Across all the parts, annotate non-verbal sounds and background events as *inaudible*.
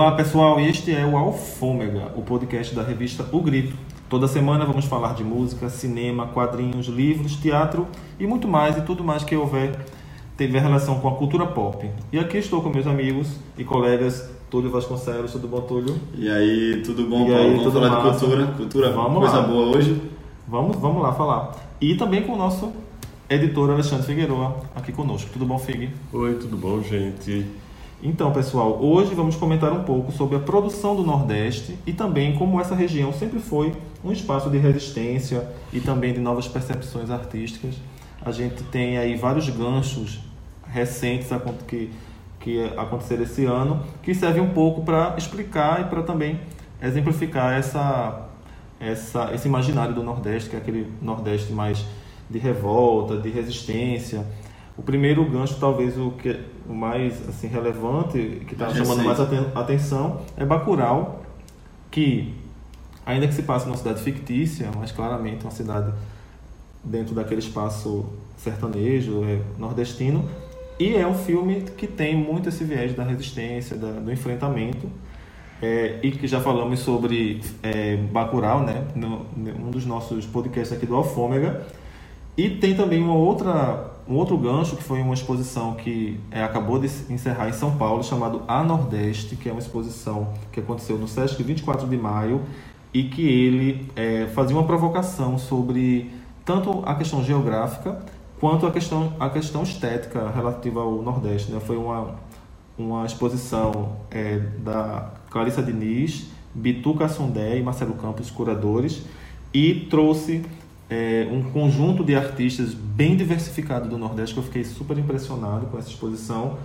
Olá pessoal, este é o Alfômega, o podcast da revista O Grito. Toda semana vamos falar de música, cinema, quadrinhos, livros, teatro e muito mais e tudo mais que houver tiver relação com a cultura pop. E aqui estou com meus amigos e colegas Túlio Vasconcelos, tudo bom, Túlio? E aí, tudo bom, E aí, Vamos tudo falar massa? de cultura, cultura, Vamos coisa lá. boa hoje. Vamos, vamos lá falar. E também com o nosso editor Alexandre Figueroa aqui conosco. Tudo bom, Fig? Oi, tudo bom, gente? Então, pessoal, hoje vamos comentar um pouco sobre a produção do Nordeste e também como essa região sempre foi um espaço de resistência e também de novas percepções artísticas. A gente tem aí vários ganchos recentes que, que aconteceram esse ano que servem um pouco para explicar e para também exemplificar essa, essa, esse imaginário do Nordeste, que é aquele Nordeste mais de revolta, de resistência. O primeiro gancho, talvez o que o mais assim relevante, que está chamando mais aten- atenção, é Bacurau, que ainda que se passe numa cidade fictícia, mas claramente uma cidade dentro daquele espaço sertanejo, é, nordestino, e é um filme que tem muito esse viés da resistência, da- do enfrentamento, é, e que já falamos sobre é, Bacurau, né, no, um dos nossos podcasts aqui do Alfômega, e tem também uma outra, um outro gancho, que foi uma exposição que é, acabou de encerrar em São Paulo, chamado A Nordeste, que é uma exposição que aconteceu no Sesc 24 de maio, e que ele é, fazia uma provocação sobre tanto a questão geográfica quanto a questão, a questão estética relativa ao Nordeste. Né? Foi uma, uma exposição é, da Clarissa Diniz, Bitu Cassundé e Marcelo Campos, curadores, e trouxe é, um conjunto de artistas bem diversificado do Nordeste, que eu fiquei super impressionado com essa exposição.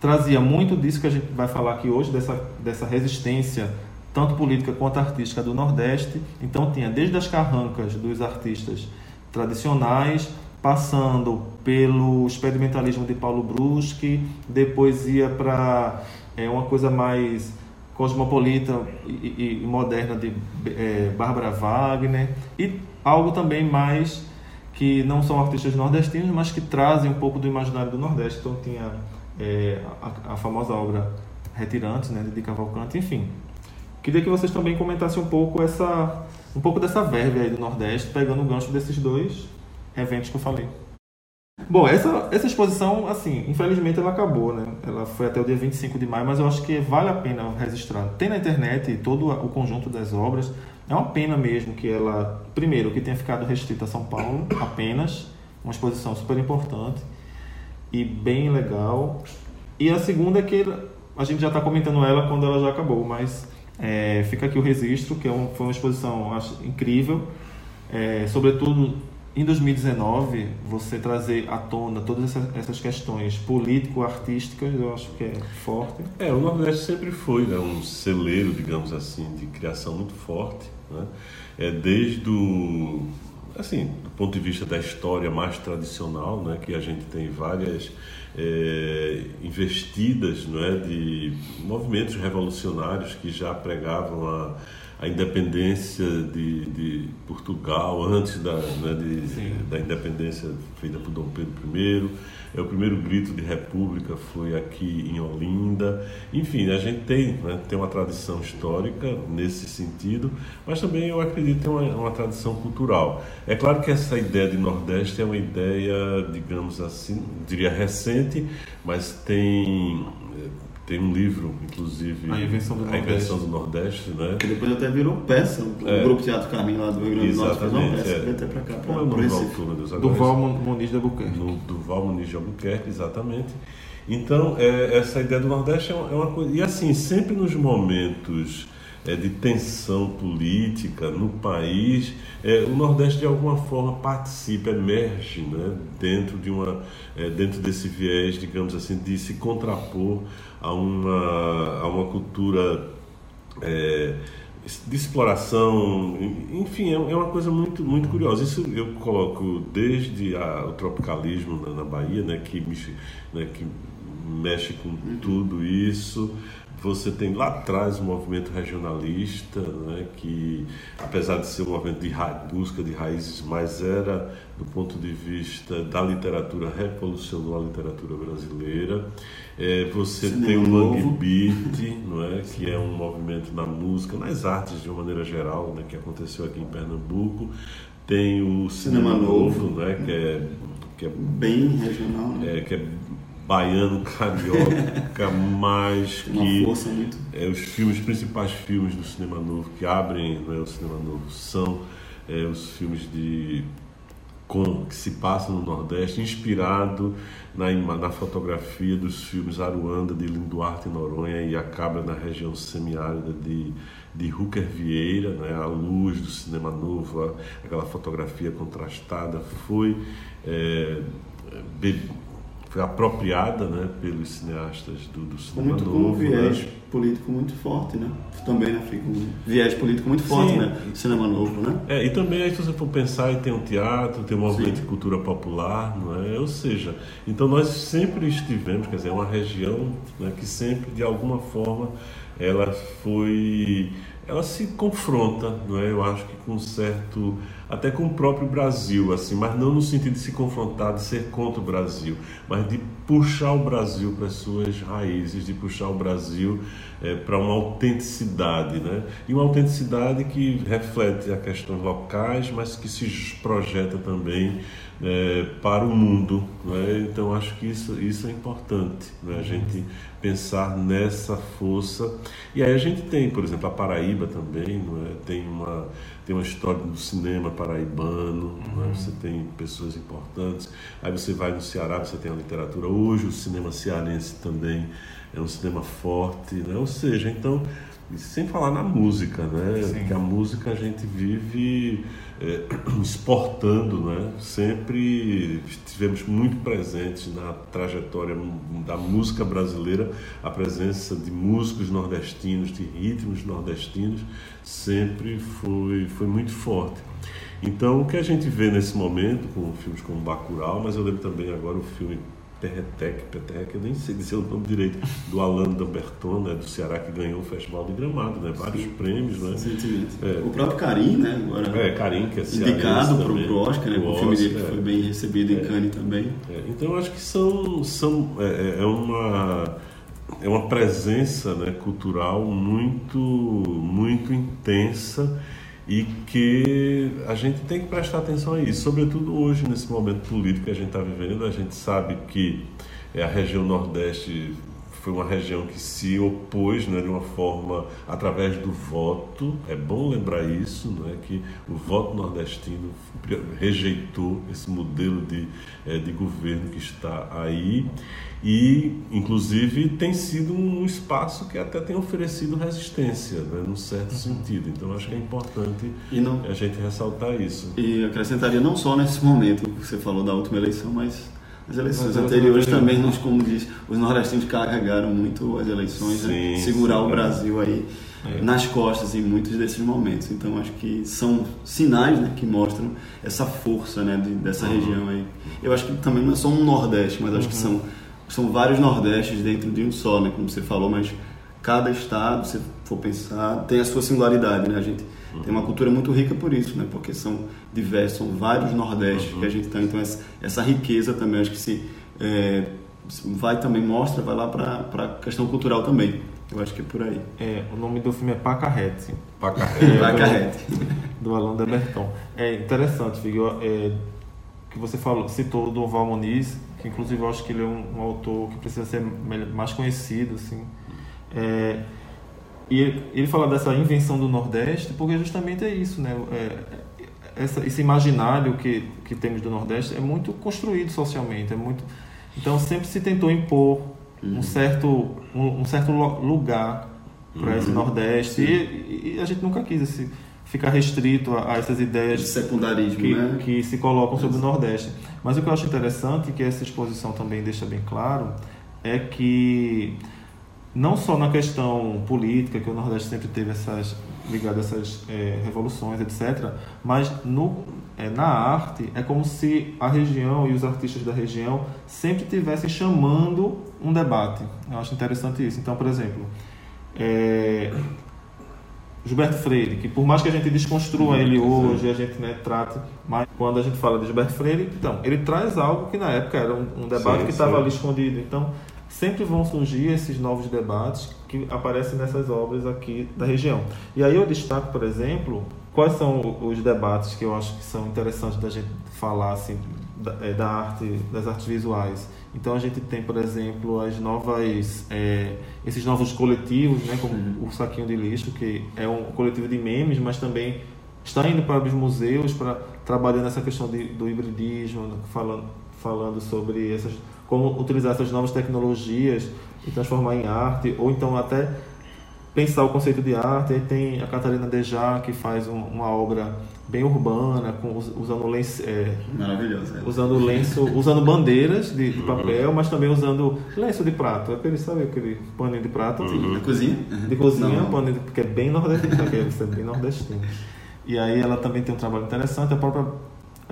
Trazia muito disso que a gente vai falar aqui hoje, dessa, dessa resistência, tanto política quanto artística do Nordeste. Então tinha desde as carrancas dos artistas tradicionais, passando pelo experimentalismo de Paulo Bruschi, depois ia para é, uma coisa mais cosmopolita e, e- moderna de é, Bárbara Wagner e algo também mais que não são artistas nordestinos, mas que trazem um pouco do imaginário do Nordeste. Então tinha é, a, a famosa obra Retirantes, né, de Cavalcante, enfim. Queria que vocês também comentassem um pouco essa um pouco dessa verve aí do Nordeste, pegando o gancho desses dois eventos que eu falei. Bom, essa, essa exposição, assim, infelizmente ela acabou, né? Ela foi até o dia 25 de maio, mas eu acho que vale a pena registrar. Tem na internet todo o conjunto das obras. É uma pena mesmo que ela, primeiro, que tenha ficado restrita a São Paulo apenas, uma exposição super importante e bem legal. E a segunda é que a gente já está comentando ela quando ela já acabou, mas é, fica aqui o registro, que é um- foi uma exposição acho, incrível, é, sobretudo em 2019, você trazer à tona todas essas, questões político-artísticas, eu acho que é forte. É, o Nordeste sempre foi né, um celeiro, digamos assim, de criação muito forte. Né? É, desde o, assim, do ponto de vista da história mais tradicional, né, que a gente tem várias é, investidas não é, de movimentos revolucionários que já pregavam a, a independência de, de Portugal antes da, né, de- da independência feita por Dom Pedro I. É, o primeiro grito de república foi aqui em Olinda. Enfim, a gente tem, né, tem uma tradição histórica nesse sentido, mas também eu acredito que tem uma, uma tradição cultural. É claro que essa ideia de Nordeste é uma ideia, digamos assim, diria recente, mas tem tem um livro, inclusive, A Invenção do A Invenção do Nordeste, né? Que depois até virou peça, o É. Grupo Teatro Caminho lá do Rio Grande do Norte fez uma Exatamente. peça, é. veio até pra cá, pra, Como é o nome do Recife. autor, meu Deus? Mon- Muniz de Albuquerque. no Duval Muniz de Albuquerque, exatamente. Então, é, essa ideia do Nordeste é uma, é uma coisa. E assim, sempre nos momentos é, de tensão política no país, é, o Nordeste de alguma forma participa, emerge né, dentro, de uma, é, dentro desse viés, digamos assim, de se contrapor a uma, a uma cultura. é, de exploração, enfim, é é uma coisa muito, muito curiosa. Isso eu coloco desde a- o tropicalismo na, na Bahia, né, que, me, né, que mexe com tudo isso. Você tem lá atrás o movimento regionalista, né, que apesar de ser um movimento de busca de raízes, mas era, do ponto de vista da literatura, revolucionou a literatura brasileira. É, você Cinema tem o Mangue Beat, não é, que é um movimento na música, nas artes de uma maneira geral, né, que aconteceu aqui em Pernambuco. Tem o Cinema, Cinema Novo, Novo né, que é que é bem regional, né? É, que é baiano, carioca, *laughs* mas que muito... é, os filmes, os principais filmes do cinema novo que abrem é o cinema novo são é, os filmes de com, que se passam no Nordeste, inspirado na, na fotografia dos filmes Aruanda, de Linduarte Noronha e acaba na região semiárida de, de Hooker Vieira, né, a luz do cinema novo, aquela fotografia contrastada, foi é, foi apropriada né, pelos cineastas do, do cinema muito novo. Com um viés né? político muito forte, né? Também, né, Fica um viés político muito forte, Sim. né? Cinema novo, né? É, e também aí se você for pensar, tem um teatro, tem um movimento Sim. de cultura popular, não é? Ou seja, então nós sempre estivemos, quer dizer, é uma região né, que sempre, de alguma forma, ela foi ela se confronta, não é? Eu acho que com certo, até com o próprio Brasil, assim, mas não no sentido de se confrontar, de ser contra o Brasil, mas de puxar o Brasil para as suas raízes, de puxar o Brasil é, para uma autenticidade, né? E uma autenticidade que reflete a questões locais, mas que se projeta também é, para o mundo. Né? Então, acho que isso, isso é importante, né? a gente pensar nessa força. E aí a gente tem, por exemplo, a Paraíba também, não é? tem, uma, tem uma história do cinema paraibano, uhum. você tem pessoas importantes. Aí você vai no Ceará, você tem a literatura. Hoje o cinema cearense também é um cinema forte, né? ou seja, então sem falar na música, né? Sim. Que a música a gente vive é, *clears throat* exportando, né? Sempre estivemos muito presentes na trajetória da música brasileira, a presença de músicos nordestinos, de ritmos nordestinos, sempre foi, foi muito forte. Então, o que a gente vê nesse momento com filmes como Bacurau, mas eu lembro também agora o filme Terretec, Peterrec, eu nem sei dizer o nome direito, do Alan Damberton, né, do Ceará, que ganhou o Festival de Gramado, né, vários Sim. prêmios. Né? É. O próprio Carim, né, agora é, Carim, que é indicado para o Oscar, né, o filme dele que foi bem recebido em é. Cannes também. É, então, acho que são, são é, é, uma é uma presença né, cultural muito muito intensa e que a gente tem que prestar atenção a isso, sobretudo hoje, nesse momento político que a gente está vivendo. A gente sabe que a região Nordeste foi uma região que se opôs né, de uma forma através do voto. É bom lembrar isso, não é que o voto nordestino rejeitou esse modelo de, eh, de governo que está aí e, inclusive, tem sido um espaço que até tem oferecido resistência, né, num certo sentido. Então, acho que é importante não, a gente ressaltar isso. E acrescentaria não só nesse momento que você falou da última eleição, mas as eleições anteriores também, nós, como diz, os nordestinos carregaram muito as eleições, né? sim, né? segurar sim, o Brasil aí é. nas costas em muitos desses momentos. Então acho que são sinais né, que mostram essa força né, de, dessa uhum. região aí. Eu acho que também não é só um Nordeste, mas acho uhum. que são, são vários Nordestes dentro de um só, né, como você falou, mas cada estado, se for pensar, tem a sua singularidade, né? A gente uhum. tem uma cultura muito rica por isso, né? Porque são diversos, são vários Nordestes uhum. que a gente tem. Então, essa, essa riqueza também, acho que se é, vai também, mostra, vai lá para a questão cultural também. Eu acho que é por aí. É, o nome do filme é Pacarrete. Pacarrete. É, *laughs* Pacarrete. Do, do Alain Berton. É interessante, Figueiredo, é, que você falou, citou do Val Moniz, que inclusive eu acho que ele é um, um autor que precisa ser mais conhecido, assim. É, e ele fala dessa invenção do Nordeste, porque justamente é isso, né? É, essa, esse imaginário que, que temos do Nordeste é muito construído socialmente, é muito. Então sempre se tentou impor uhum. um certo um, um certo lugar para uhum. esse Nordeste e, e, a gente nunca quis esse, ficar restrito a, a essas ideias de secundarismo, que, né? que se colocam sobre o Nordeste. Mas o que eu acho interessante, que essa exposição também deixa bem claro, é que não só na questão política, que o Nordeste sempre teve essas ligado a essas é, revoluções, etc., mas no, é, na arte, é como se a região e os artistas da região sempre estivessem chamando um debate. Eu acho interessante isso. Então, por exemplo, é, Gilberto Freire, que por mais que a gente desconstrua ele hoje, a gente né, trate, mas quando a gente fala de Gilberto Freire, então, ele traz algo que na época era um, um debate sim, que estava ali escondido. Então, sempre vão surgir esses novos debates que aparecem nessas obras aqui da região. E aí eu destaco, por exemplo, quais são os debates que eu acho que são interessantes da gente falar assim da, é, da arte, das artes visuais. Então a gente tem, por exemplo, as novas, é, esses novos coletivos, né, como uhum. o Saquinho de Lixo, que é um coletivo de memes, mas também está indo para os museus para trabalhando essa questão de, do hibridismo, falando, falando sobre essas, como utilizar essas novas tecnologias e transformar em arte, ou então até pensar o conceito de arte. Aí tem a Catarina Dejar, que faz um, uma obra bem urbana, com, usando lenço. É, Maravilhoso. É. Usando lenço, usando bandeiras de, de, papel, mas também usando lenço de prato. Aquele, sabe aquele paninho de prato? Uhum. De cozinha? De cozinha, paninho, que é bem nordestino, *laughs* que é bem nordestino. E aí ela também tem um trabalho interessante, a própria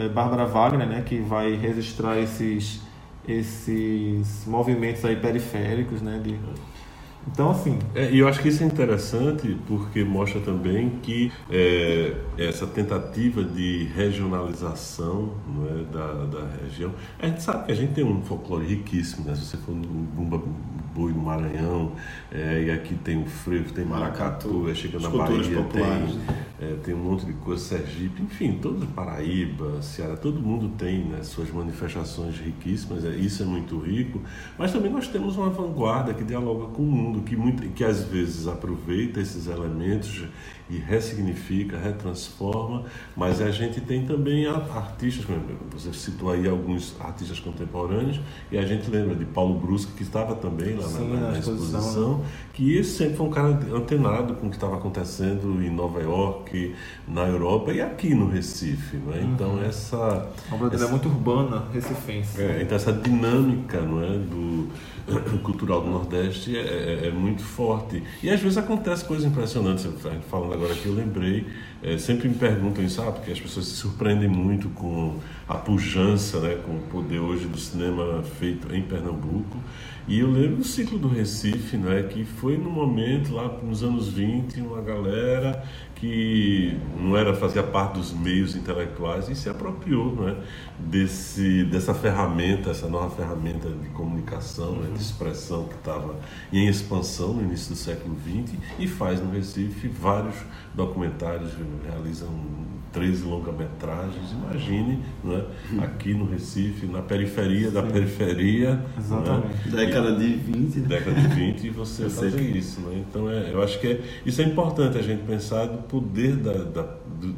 é, Bárbara Wagner, né, que vai registrar esses, esses movimentos aí periféricos, né, de, então, assim. É, e eu acho que isso é interessante porque mostra também que é, essa tentativa de regionalização é, da, da região. A gente sabe que a gente tem um folclore riquíssimo, né? Se você for no Bumba Boi no Maranhão, é, e aqui tem o frevo, tem maracatu, é, chega na Bahia, tem, é, tem um monte de coisa, Sergipe, enfim, todo Paraíba, Ceará, todo mundo tem né, suas manifestações riquíssimas, é, isso é muito rico, mas também nós temos uma vanguarda que dialoga com o mundo, que, muito, que às vezes aproveita esses elementos e ressignifica, retransforma, mas a gente tem também artistas, você citou aí alguns artistas contemporâneos, e a gente lembra de Paulo Brusca, que estava também lá Sim, na, na, na, exposição, exposição né? que sempre foi um cara antenado com o que estava acontecendo em Nova York, na Europa e aqui no Recife. Não é? Então, uhum. essa. A obra dele é muito urbana, recifense. É, então, essa dinâmica não é, do *coughs* cultural do Nordeste é, é, é, muito forte. E às vezes acontece coisas impressionantes. Falando agora aqui, eu lembrei, é, sempre me perguntam isso, ah, porque as pessoas se surpreendem muito com a pujança, né, com o poder hoje do cinema feito em Pernambuco. E eu lembro do ciclo do Recife, né, que foi no momento, lá nos anos 20, uma galera que não era fazia parte dos meios intelectuais e se apropriou né, desse, dessa ferramenta, essa nova ferramenta de comunicação, né, de expressão que estava em expansão no início do século XX e faz no Recife vários documentários, realizam 13 longa-metragens, imagine, né, aqui no Recife, na periferia Sim. da periferia. Né? Exatamente. Né, década de 20. Né? Década de 20 e você fazer isso. Né? Então é, eu acho que é, isso é importante a gente pensar do poder da, da,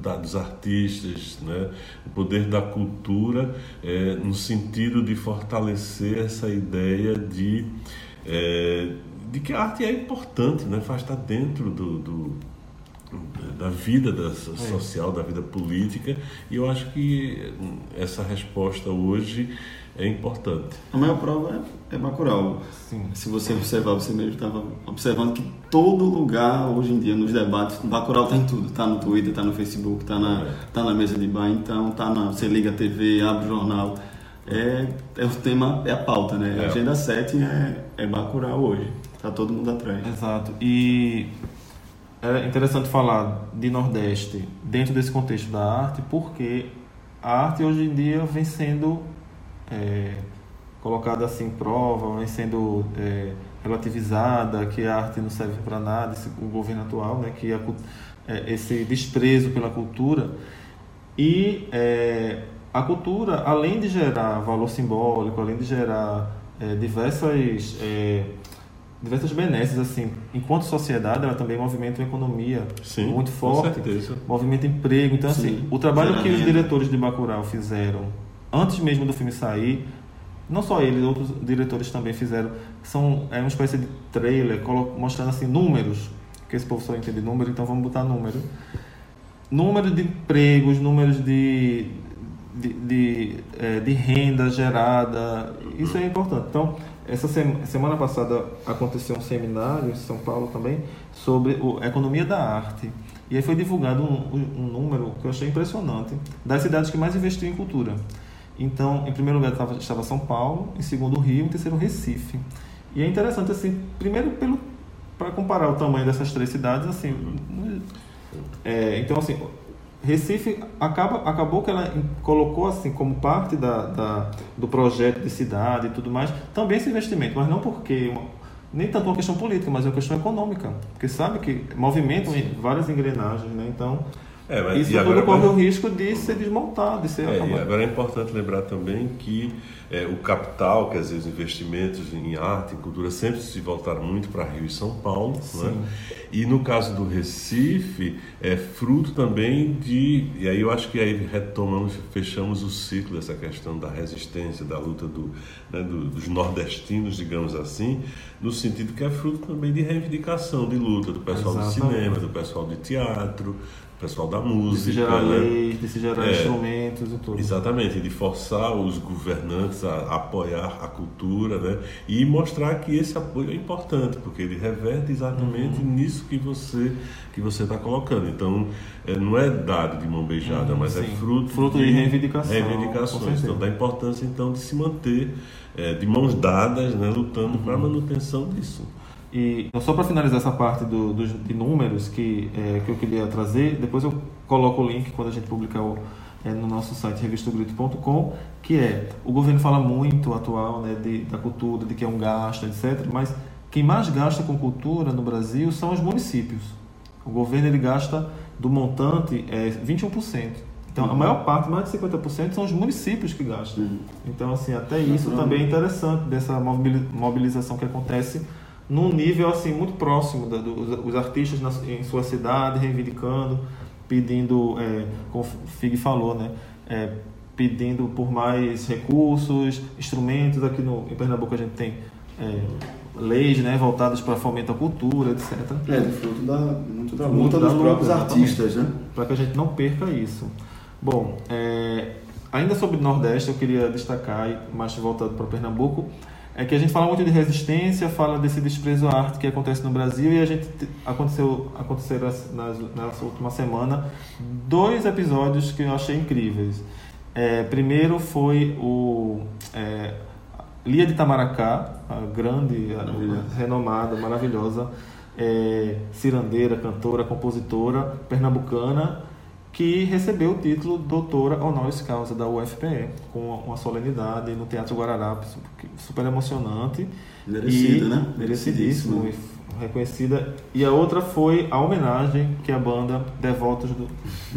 da, dos artistas, né? o poder da cultura, é, no sentido de fortalecer essa ideia de, é, de que a arte é importante, né? faz estar dentro do, do da vida da é. social, da vida política, e eu acho que essa resposta hoje é importante. A maior prova é, é Bacurau. Sim. Se você observar, você mesmo estava observando que todo lugar hoje em dia nos debates, Bacurau tem tudo. Está no Twitter, está no Facebook, está na, é. tá na mesa de bar, então tá na, você liga a TV, abre o jornal. É, é o tema, é a pauta, né? É. A agenda 7 é, é Bacurau hoje. Está todo mundo atrás. Exato. E é interessante falar de Nordeste dentro desse contexto da arte, porque a arte hoje em dia vem sendo é, colocada assim em prova, vem sendo é, relativizada, que a arte não serve para nada, esse, o governo atual, né, que a, é, esse desprezo pela cultura. E é, a cultura, além de gerar valor simbólico, além de gerar é, diversas é, diversas benesses assim enquanto sociedade ela também movimenta uma economia Sim, muito forte movimenta emprego. Então assim, Sim, assim o trabalho que os diretores de Bacurau fizeram antes mesmo do filme sair não só eles outros diretores também fizeram são é uma espécie de trailer mostrando assim números que esse povo só entende número então vamos botar número número de empregos números de de, de, é, de renda gerada isso é importante então essa semana passada aconteceu um seminário em São Paulo também sobre a economia da arte. E aí foi divulgado um, um número que eu achei impressionante das cidades que mais investiu em cultura. Então, em primeiro lugar estava, estava São Paulo, em segundo Rio, em terceiro Recife. E é interessante assim, primeiro pelo para comparar o tamanho dessas três cidades, assim, é, então assim, Recife acaba, acabou que ela colocou assim como parte da, da, do projeto de cidade e tudo mais, também esse investimento, mas não porque nem tanto uma questão política, mas é uma questão econômica, porque sabe que movimentam várias engrenagens, né? Então é, mas, Isso tudo corre o risco de ser desmontado, de ser é, E agora é importante lembrar também que é, o capital, quer dizer, os investimentos em arte, em cultura, sempre se voltaram muito para Rio e São Paulo. Né? E no caso do Recife, é fruto também de. E aí eu acho que aí retomamos, fechamos o ciclo dessa questão da resistência, da luta do, né, do, dos nordestinos, digamos assim, no sentido que é fruto também de reivindicação, de luta do pessoal Exatamente. do cinema, do pessoal de teatro, pessoal da música. De se gerar né? leis, de se gerar é, instrumentos e tudo. Exatamente, de forçar os governantes a apoiar a cultura né? e mostrar que esse apoio é importante, porque ele reverte exatamente uhum. nisso que você que você está colocando. Então, é, não é dado de mão beijada, uhum, mas é sim. é fruto, fruto de, de reivindicação, reivindicações. Então, da importância então de se manter é, de mãos dadas, né, lutando uhum. para a manutenção disso. E só para finalizar essa parte do, do, de números que, é, que eu queria trazer, depois eu coloco o link quando a gente publicar o, é, no nosso site revistogrito.com, que é, o governo fala muito atual né, de, da cultura, de que é um gasto, etc., mas quem mais gasta com cultura no Brasil são os municípios. O governo ele gasta do montante é, 21%. Então, a maior parte, mais de 50%, são os municípios que gastam. Uhum. Então, assim, até isso também é interessante, dessa mobilização que acontece num nível assim muito próximo da, dos os artistas na, em sua cidade reivindicando, pedindo, é, como o Fig falou, né, é, pedindo por mais recursos, instrumentos. Aqui no, em Pernambuco a gente tem é, leis né, voltadas para fomento à cultura, etc. É, fruto da, muito da luta dos próprios artistas, né? Para que a gente não perca isso. Bom, é, ainda sobre o Nordeste, eu queria destacar, mais voltado para Pernambuco, é que a gente fala muito de resistência, fala desse desprezo à arte que acontece no Brasil e a gente aconteceu aconteceram nas, nessa última semana dois episódios que eu achei incríveis. É, primeiro foi o é, Lia de Tamaracá, a grande, a renomada, maravilhosa é, cirandeira, cantora, compositora pernambucana que recebeu o título doutora honoris causa da UFPE, com uma solenidade no Teatro Guararapes, super emocionante. Merecida, e, né? Merecidíssimo, e reconhecida. E a outra foi a homenagem que a banda Devotos do...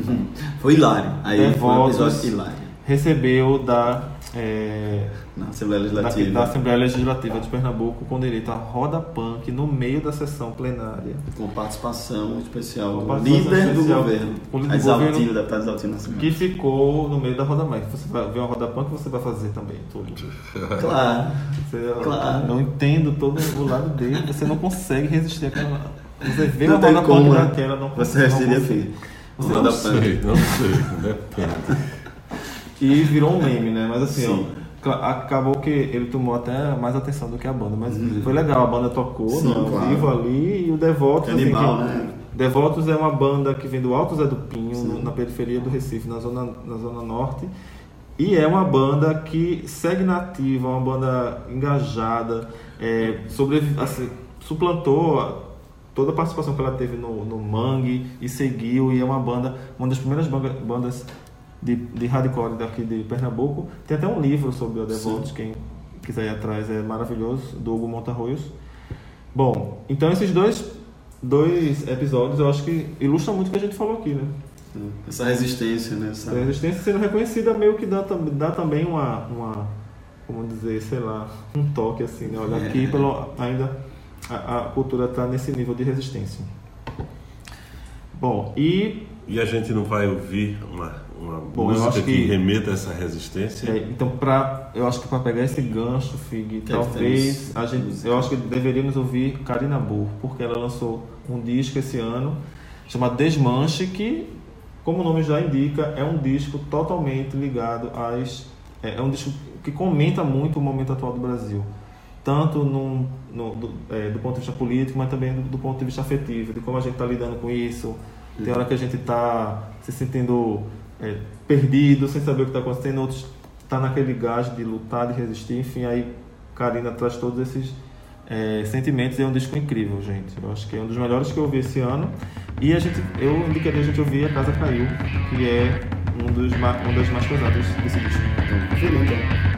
*laughs* foi hilário. Aí Devotos foi um hilário. Recebeu da é, na Assembleia Legislativa. Da, da, Assembleia Legislativa de Pernambuco com direito a roda punk no meio da sessão plenária. Com participação especial do líder do governo. Com líder do governo deputado Exaltino Nascimento. Que ficou no meio da roda punk. Você vai ver uma roda punk, você vai fazer também tudo. *laughs* Claro. Você, claro. Não entendo todo o lado dele, você não consegue resistir àquela. Você vê não uma roda como, punk daquela, não Você resistiria assim. Você não, não sei, não sei, depende e virou um meme, né? Mas assim, ó, acabou que ele tomou até mais atenção do que a banda. Mas uhum. foi legal, a banda tocou Sim, no claro. vivo ali e o Devotos. Animal, assim, né? Devotos é uma banda que vem do Alto Zé do Pinho, Sim. na periferia do Recife, na zona, na zona norte. E é uma banda que segue nativa, uma banda engajada, é, sobre, assim, suplantou toda a participação que ela teve no, no Mangue e seguiu. E é uma banda, uma das primeiras bandas de, de hardcore daqui de Pernambuco. Tem até um livro sobre o Devotos, quem quiser ir atrás é maravilhoso, do Hugo Montarroios. Bom, então esses dois, dois episódios eu acho que ilustram muito o que a gente falou aqui, né? Essa resistência, né? Essa resistência sendo reconhecida meio que dá, dá também uma, uma, como dizer, sei lá, um toque assim, né? Olha, aqui é. pelo, ainda a, a cultura está nesse nível de resistência. Bom, e... E a gente não vai ouvir uma uma Bom, música que, que, remeta a essa resistência. É, então, pra, eu acho que para pegar esse gancho, Fig, que talvez a gente, eu acho que deveríamos ouvir Karina Burr, porque ela lançou um disco esse ano chamado Desmanche, que, como o nome já indica, é um disco totalmente ligado às. É, é um disco que comenta muito o momento atual do Brasil, tanto no, no do, é, do, ponto de vista político, mas também do, do ponto de vista afetivo, de como a gente está lidando com isso Tem hora que a gente está se sentindo é, perdido, sem saber o que está acontecendo, outros está naquele gás de lutar, de resistir, enfim, aí Karina traz todos esses é, sentimentos é um disco incrível, gente. Eu acho que é um dos melhores que eu ouvi esse ano. E a gente, eu indicaria a gente ouvir A Casa Caiu, que é um dos, uma das mais pesadas desse disco. Então,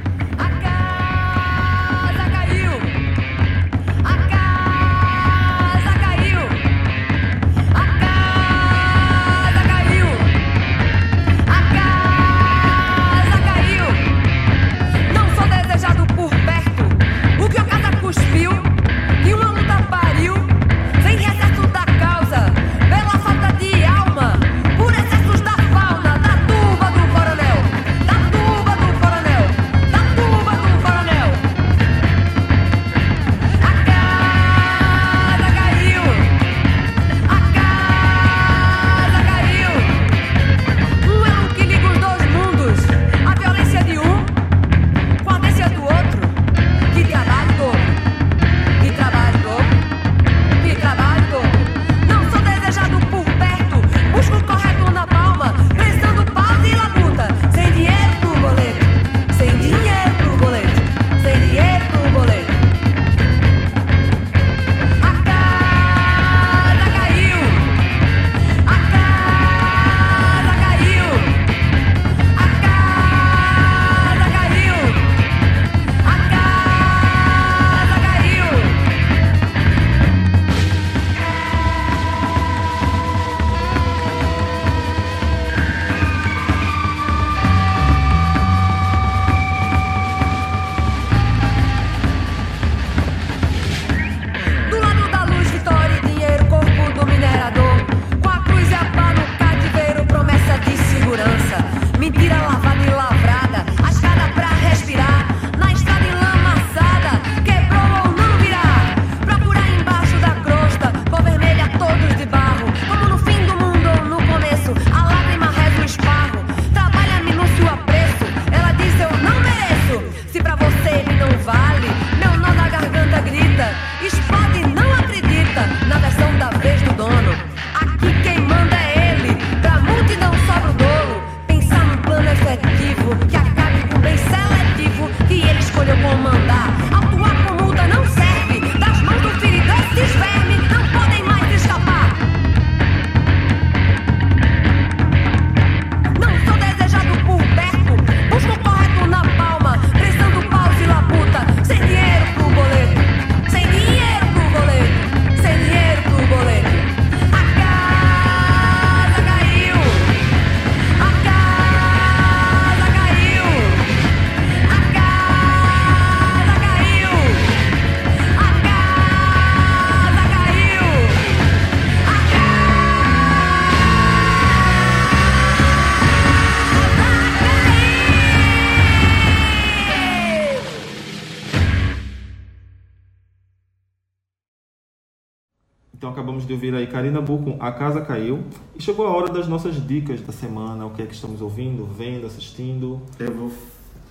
com A Casa Caiu. E chegou a hora das nossas dicas da semana, o que é que estamos ouvindo, vendo, assistindo. Eu vou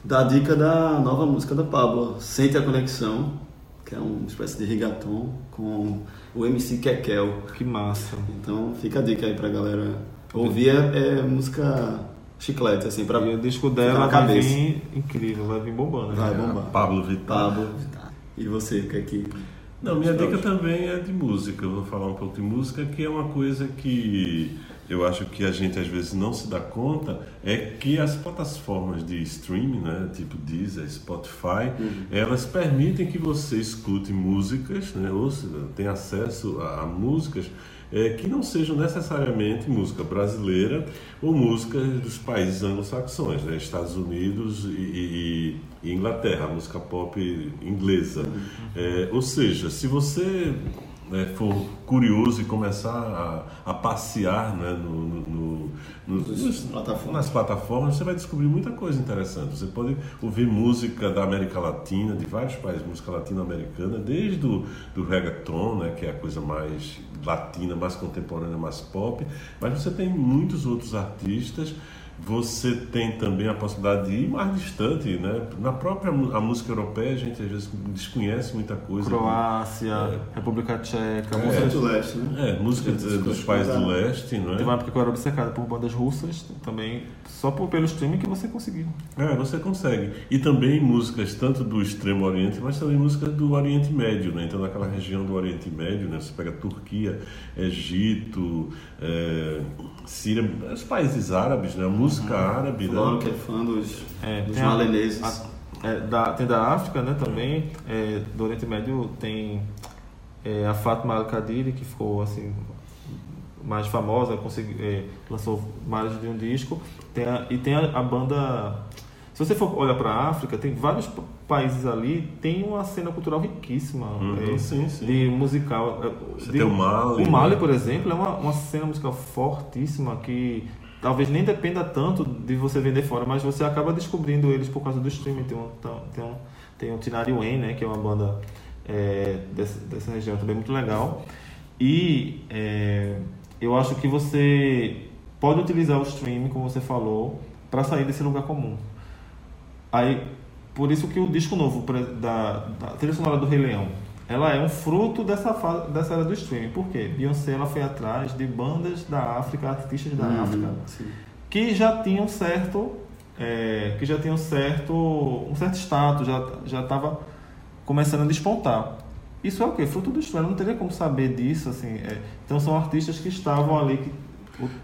dar a dica da nova música da Pablo, Sente a Conexão, que é uma espécie de rigaton com o MC Kekel. Que massa. Então fica a dica aí pra galera ouvir, é, é música chiclete, assim, pra E o disco dela vai cabeça. vir incrível, vai vir bombando. Vai né? bombar. Pablo Vittar. Pablo Vittar. E você, o que é que... Não, minha dica também é de música. Eu vou falar um pouco de música, que é uma coisa que eu acho que a gente às vezes não se dá conta é que as plataformas de streaming, né, tipo Deezer, Spotify, uhum. elas permitem que você escute músicas, né, ou seja, tenha acesso a, a músicas é, que não sejam necessariamente música brasileira ou música dos países anglo-saxões, né? Estados Unidos e, e, e, Inglaterra, música pop inglesa. É, ou seja, se você né, for curioso e começar a, a passear né, no, no, no, nos, plataformas. nas plataformas, você vai descobrir muita coisa interessante. Você pode ouvir música da América Latina, de vários países, música latino-americana, desde do, do reggaeton, né, que é a coisa mais latina, mais contemporânea, mais pop, mas você tem muitos outros artistas você tem também a possibilidade de ir mais distante, né? Na própria a música europeia, a gente às vezes desconhece muita coisa. Croácia, é. República Tcheca, é. música do leste, né? É, música dos países do leste, não é? Tem uma época que eu era obcecado por bandas russas, também só por, pelo streaming que você conseguiu. É, você consegue. E também músicas tanto do extremo oriente, mas também músicas do Oriente Médio, né? Então naquela região do Oriente Médio, né? Você pega Turquia, Egito, é, Síria, os países árabes, né? Música uhum. árabe. Claro né? que é fã dos, é, dos maleneses. A, é, da, tem da África, né? Também, é, do Oriente Médio tem é, a Fatma Al-Qadiri, que ficou assim mais famosa, consegui, é, lançou mais de um disco. Tem a, e tem a, a banda se você for olhar para a África, tem vários países ali, tem uma cena cultural riquíssima uhum, é, sim, sim. de musical. É, você de, tem o Mali. O Mali, né? por exemplo, é uma, uma cena musical fortíssima que talvez nem dependa tanto de você vender fora, mas você acaba descobrindo eles por causa do streaming. Tem um, tem um, tem um Tinari Wen, né, que é uma banda é, dessa, dessa região também muito legal. E é, eu acho que você pode utilizar o streaming, como você falou, para sair desse lugar comum. Aí, por isso que o disco novo da, da trilha sonora do Rei Leão, ela é um fruto dessa fase, dessa era do streaming. Por quê? Beyoncé ela foi atrás de bandas da África, artistas da uhum, África, sim. que já tinham certo, é, que já tinham certo, um certo status, já já estava começando a despontar. Isso é o quê? Fruto do streaming. Eu não teria como saber disso, assim. É, então são artistas que estavam ali que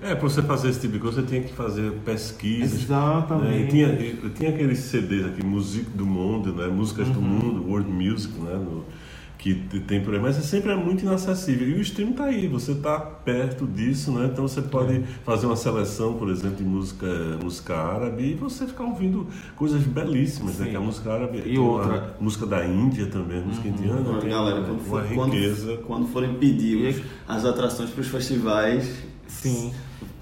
é, para você fazer esse tipo de coisa, você tinha que fazer pesquisas. Exatamente. Né? E tinha, tinha aqueles CDs aqui, Musique do Mundo, né? Músicas uhum. do Mundo, World Music, né? No, que tem por aí, mas é sempre é muito inacessível. E o stream está aí, você está perto disso, né? Então você pode é. fazer uma seleção, por exemplo, de música, música árabe e você ficar ouvindo coisas belíssimas, né? Que a música árabe e outra música da Índia também, música uhum. indiana, tem galera, quando for, uma riqueza. Quando, quando forem pedir as atrações para os festivais, Sim.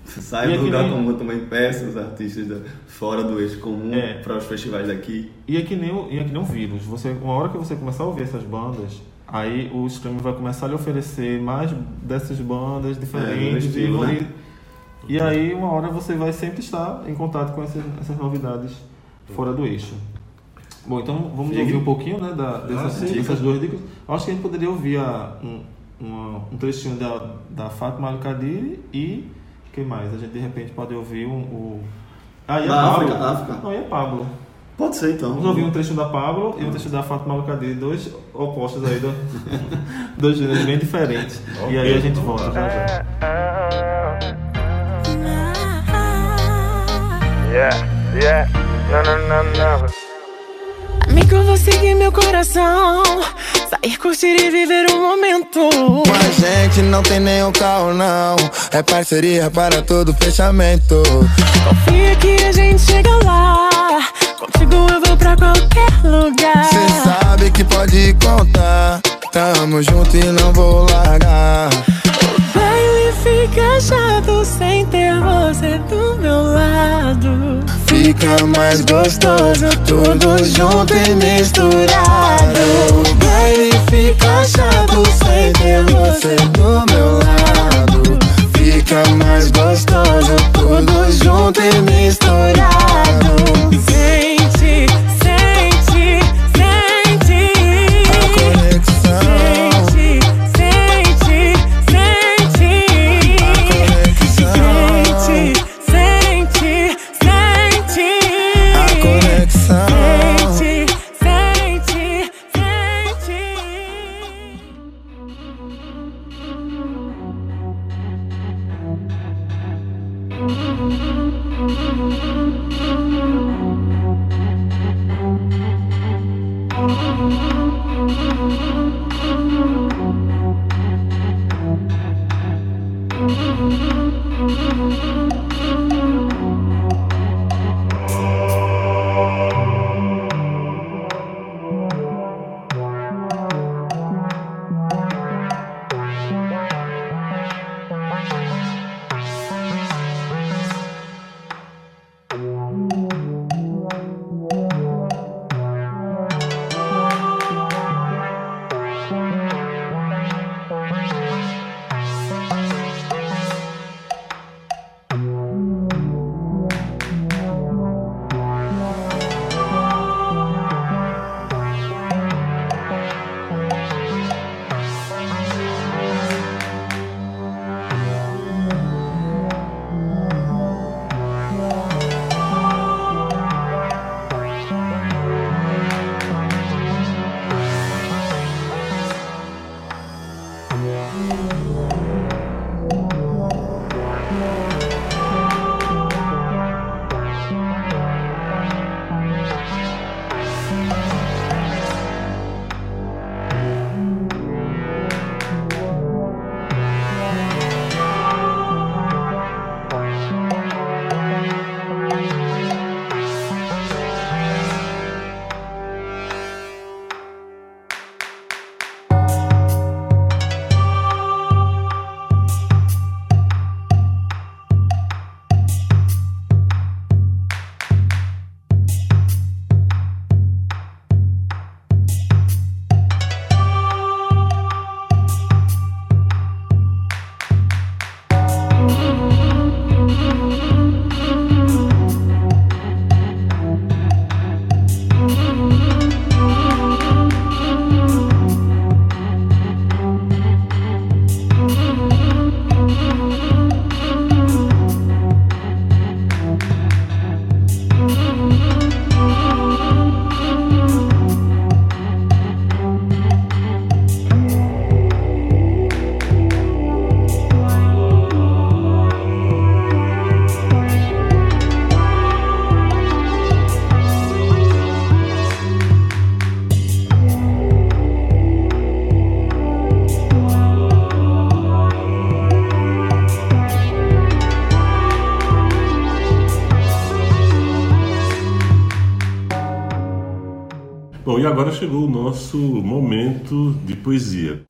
Sai do lugar nem... comum também peça os artistas da, fora do eixo comum é. para os festivais daqui. E é que nem, e é que nem um vírus. Você, uma hora que você começar a ouvir essas bandas, aí o streaming vai começar a lhe oferecer mais dessas bandas diferentes. É, estilo, e, né? e aí uma hora você vai sempre estar em contato com essas, essas novidades fora do eixo. Bom, então vamos ouvir um pouquinho né, da, dessas, ah, dessas duas dicas. Acho que a gente poderia ouvir a, um, uma, um trechinho da, da Fátima Al-Qadiri e que mais? A gente de repente pode ouvir um, o. Ah, e a Pablo. África, África. Não, e a Pablo. Pode ser então. Vamos ouvir um trecho da Pablo e um trecho da Fátima Al-Qadiri, dois opostos aí, do, *laughs* dois gêneros bem diferentes. Okay. E aí a gente volta já já. Yeah, yeah, não, não, não, não. Amigo, vou seguir meu coração. Sair, curtir e viver um momento. Com a gente não tem nenhum carro, não. É parceria para todo fechamento. Confia que a gente chega lá. Contigo eu vou pra qualquer lugar. Cê sabe que pode contar. Tamo junto e não vou largar. O baile fica chato sem ter você do meu lado. Fica mais gostoso, tudo junto e misturado. O baile fica chato sem ter você do meu lado. Fica mais gostoso, tudo junto e misturado. Thank you. Chegou o nosso momento de poesia.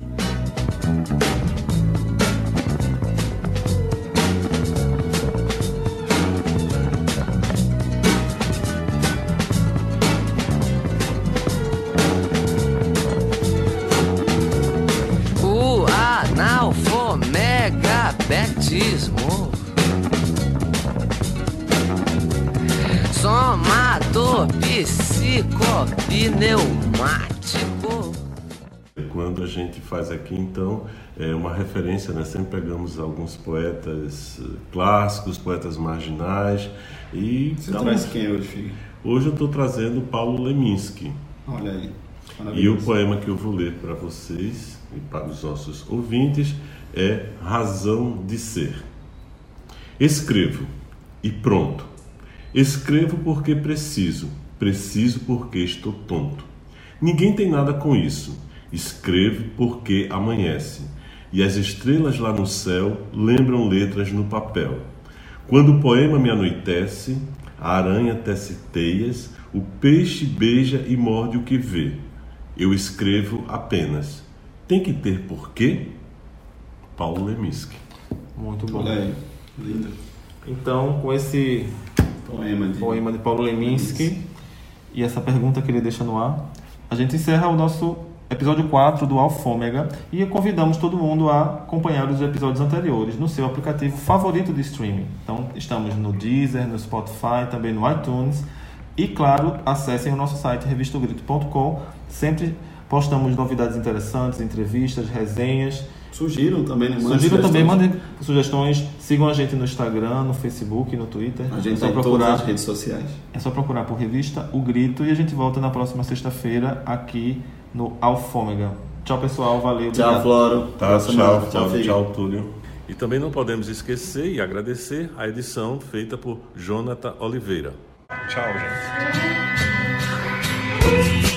O analfomegabetismo Somador psicopneumático Quando a gente faz aqui, então, é uma referência, né? Sempre pegamos alguns poetas eh, clássicos, poetas marginais e... Você traz quem hoje, filho? Hoje eu estou trazendo Paulo Leminski. Olha aí. E o poema que eu vou ler para vocês e para os nossos ouvintes é Razão de Ser. Escrevo e pronto. Escrevo porque preciso, preciso porque estou tonto. Ninguém tem nada com isso. Escrevo porque amanhece. E as estrelas lá no céu lembram letras no papel. Quando o poema me anoitece, a aranha tece teias, o peixe beija e morde o que vê. Eu escrevo apenas. Tem que ter porquê? Paulo Leminski. Muito bom. Olha aí. Lindo. Então, com esse Poema de. poema de Paulo Leminski e essa pergunta que ele deixa no ar, a gente encerra o nosso episódio 4 do Alfômega e convidamos todo mundo a acompanhar os episódios anteriores no seu aplicativo favorito de streaming. Então, estamos no Deezer, no Spotify, também no iTunes. E, claro, acessem o nosso site revistogrito.com. Sempre postamos novidades interessantes, entrevistas, resenhas. Surgiram também, né? Mandem Sugiram também, sugestões. mandem sugestões. Sigam a gente no Instagram, no Facebook, no Twitter. A gente é só tá procurar. todas as redes sociais. É só procurar por revista O Grito e a gente volta na próxima sexta-feira aqui no Alfômega. Tchau, pessoal. Valeu. Tchau, obrigado. Floro. Tá, tchau, tchau, Figue. tchau, Túlio. E também não podemos esquecer e agradecer a edição feita por Jonathan Oliveira. Tchau, gente.